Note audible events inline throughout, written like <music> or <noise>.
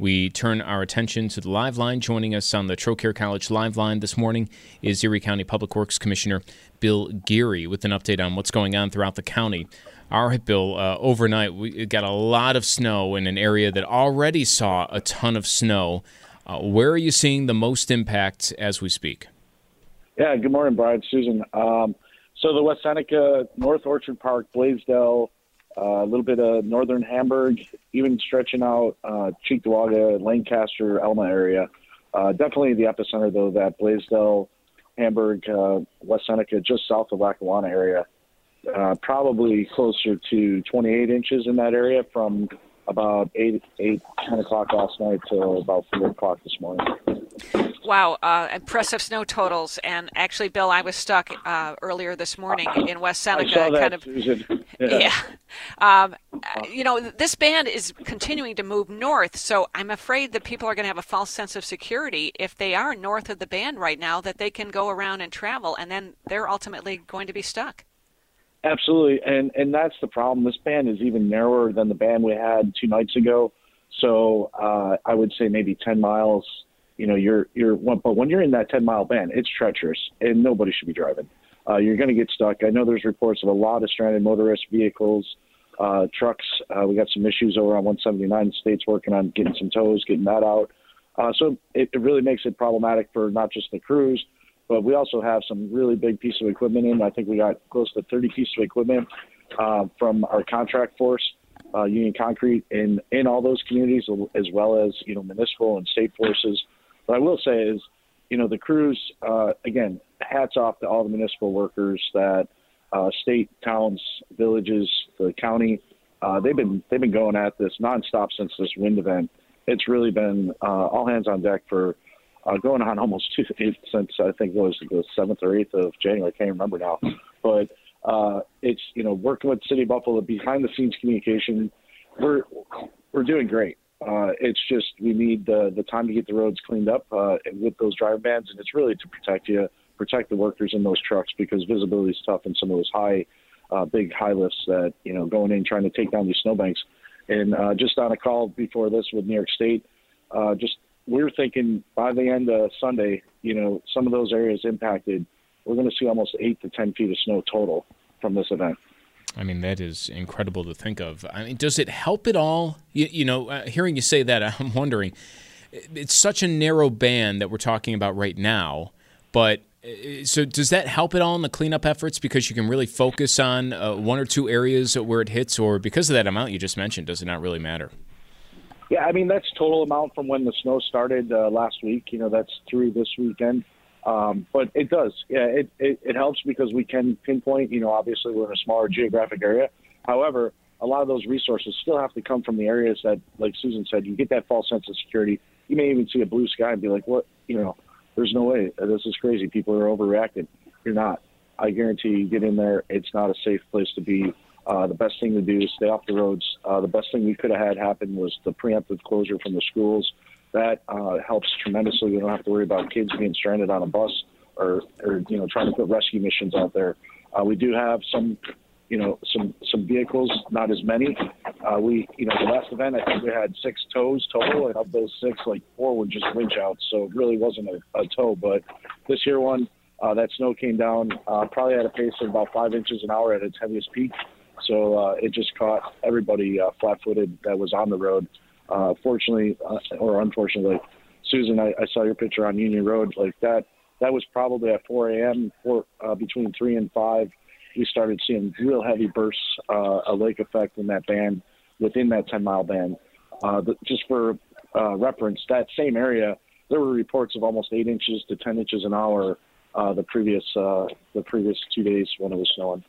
We turn our attention to the live line. Joining us on the Trocaire College live line this morning is Erie County Public Works Commissioner Bill Geary with an update on what's going on throughout the county. All right, Bill. Uh, overnight, we got a lot of snow in an area that already saw a ton of snow. Uh, where are you seeing the most impact as we speak? Yeah, good morning, Brian, Susan. Um, so the West Seneca, North Orchard Park, Blasdell, a little bit of northern Hamburg, even stretching out uh, Cheektowaga, Lancaster, Elma area. Uh, definitely the epicenter, though, that Blasdell, Hamburg, uh, West Seneca, just south of Lackawanna area. Uh, probably closer to 28 inches in that area from about 8, 8 10 o'clock last night till about 4 o'clock this morning. Wow, uh, impressive snow totals. And actually, Bill, I was stuck uh, earlier this morning in West Seneca. I saw that, kind of, Susan. Yeah. yeah. Um, you know, this band is continuing to move north, so I'm afraid that people are going to have a false sense of security if they are north of the band right now, that they can go around and travel, and then they're ultimately going to be stuck. Absolutely, and and that's the problem. This band is even narrower than the band we had two nights ago. So uh, I would say maybe 10 miles. You know, you're you're but when you're in that 10 mile band, it's treacherous, and nobody should be driving. Uh, you're going to get stuck. I know there's reports of a lot of stranded motorist vehicles, uh, trucks. Uh, we got some issues over on 179. States working on getting some tows, getting that out. Uh, so it, it really makes it problematic for not just the crews, but we also have some really big pieces of equipment in. I think we got close to 30 pieces of equipment uh, from our contract force, uh, Union Concrete, in in all those communities, as well as you know municipal and state forces. What I will say is, you know, the crews uh, again, hats off to all the municipal workers that uh, state, towns, villages, the county. Uh, they've been they've been going at this nonstop since this wind event. It's really been uh, all hands on deck for uh, going on <laughs> almost two, since I think it was the seventh or eighth of January. I can't remember now, but uh, it's you know working with City Buffalo behind the scenes communication. We're we're doing great. Uh, it's just we need the the time to get the roads cleaned up uh, with those driver bans, and it's really to protect you, protect the workers in those trucks because visibility is tough in some of those high, uh, big high lifts that you know going in trying to take down these snowbanks. And uh, just on a call before this with New York State, uh, just we're thinking by the end of Sunday, you know, some of those areas impacted, we're going to see almost eight to 10 feet of snow total from this event. I mean, that is incredible to think of. I mean, does it help at all? You, you know, uh, hearing you say that, <laughs> I'm wondering. It's such a narrow band that we're talking about right now, but uh, so does that help at all in the cleanup efforts because you can really focus on uh, one or two areas where it hits, or because of that amount you just mentioned, does it not really matter? Yeah, I mean that's total amount from when the snow started uh, last week. You know, that's through this weekend. Um, but it does, yeah, it, it, it helps because we can pinpoint. You know, obviously we're in a smaller geographic area. However, a lot of those resources still have to come from the areas that, like Susan said, you get that false sense of security. You may even see a blue sky and be like, "What? You know, there's no way. This is crazy. People are overreacting." You're not. I guarantee you, get in there. It's not a safe place to be. Uh, the best thing to do is stay off the roads. Uh, the best thing we could have had happen was the preemptive closure from the schools. That uh, helps tremendously. We don't have to worry about kids being stranded on a bus or, or you know, trying to put rescue missions out there. Uh, we do have some, you know, some some vehicles, not as many. Uh, we, you know, the last event I think we had six tows total, and of those six, like four were just winch outs, so it really wasn't a, a tow. But this year one, Uh, that snow came down uh, probably at a pace of about five inches an hour at its heaviest peak. So uh, it just caught everybody uh, flat-footed that was on the road. Uh, fortunately, uh, or unfortunately, Susan, I, I saw your picture on Union Road. Like that, that was probably at 4 a.m. For, uh, between three and five, we started seeing real heavy bursts, uh, a lake effect in that band within that 10-mile band. Uh, the, just for uh, reference, that same area, there were reports of almost eight inches to 10 inches an hour uh, the previous uh, the previous two days when it was snowing.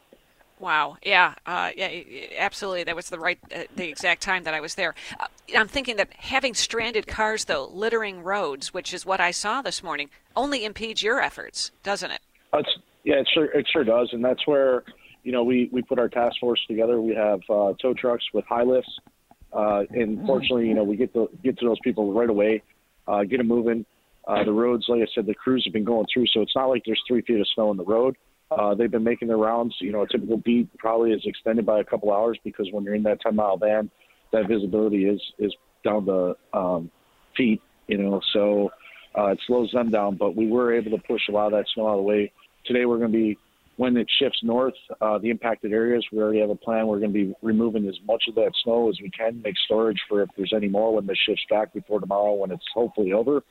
Wow. Yeah. Uh, yeah. Absolutely. That was the right, uh, the exact time that I was there. Uh, I'm thinking that having stranded cars, though, littering roads, which is what I saw this morning, only impedes your efforts, doesn't it? It's, yeah, it sure it sure does, and that's where you know we we put our task force together. We have uh, tow trucks with high lifts, uh, and fortunately, you know, we get to get to those people right away, uh, get them moving. Uh, the roads, like I said, the crews have been going through, so it's not like there's three feet of snow in the road. Uh, they've been making their rounds. You know, a typical beat probably is extended by a couple hours because when you're in that 10 mile band, that visibility is is down the um, feet. You know, so uh, it slows them down. But we were able to push a lot of that snow out of the way. Today we're going to be when it shifts north, uh, the impacted areas. We already have a plan. We're going to be removing as much of that snow as we can, make storage for if there's any more when this shifts back before tomorrow when it's hopefully over.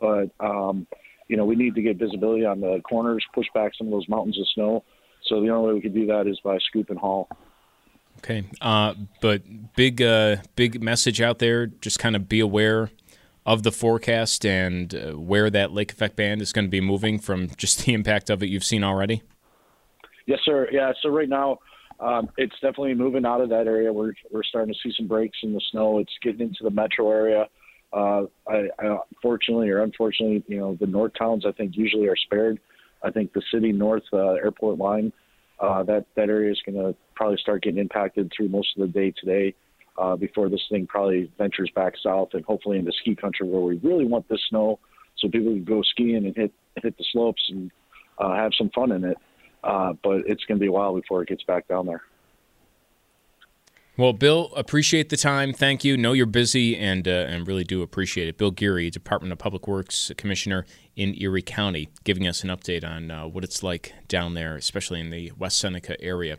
But um, you know, we need to get visibility on the corners, push back some of those mountains of snow. So the only way we can do that is by scoop and haul. Okay, uh, but big, uh, big message out there. Just kind of be aware of the forecast and uh, where that lake effect band is going to be moving from just <laughs> the impact of it you've seen already. Yes, sir. Yeah. So right now, um, it's definitely moving out of that area. We're we're starting to see some breaks in the snow. It's getting into the metro area. Uh, I, I, fortunately or unfortunately, you know, the north towns I think usually are spared. I think the city north uh, airport line, uh, that that area is going to probably start getting impacted through most of the day today. Uh, before this thing probably ventures back south and hopefully into ski country where we really want the snow so people can go skiing and hit hit the slopes and uh, have some fun in it. Uh, but it's going to be a while before it gets back down there. Well, Bill, appreciate the time. Thank you. Know you're busy and uh, and really do appreciate it. Bill Geary, Department of Public Works Commissioner in Erie County, giving us an update on uh, what it's like down there, especially in the West Seneca area.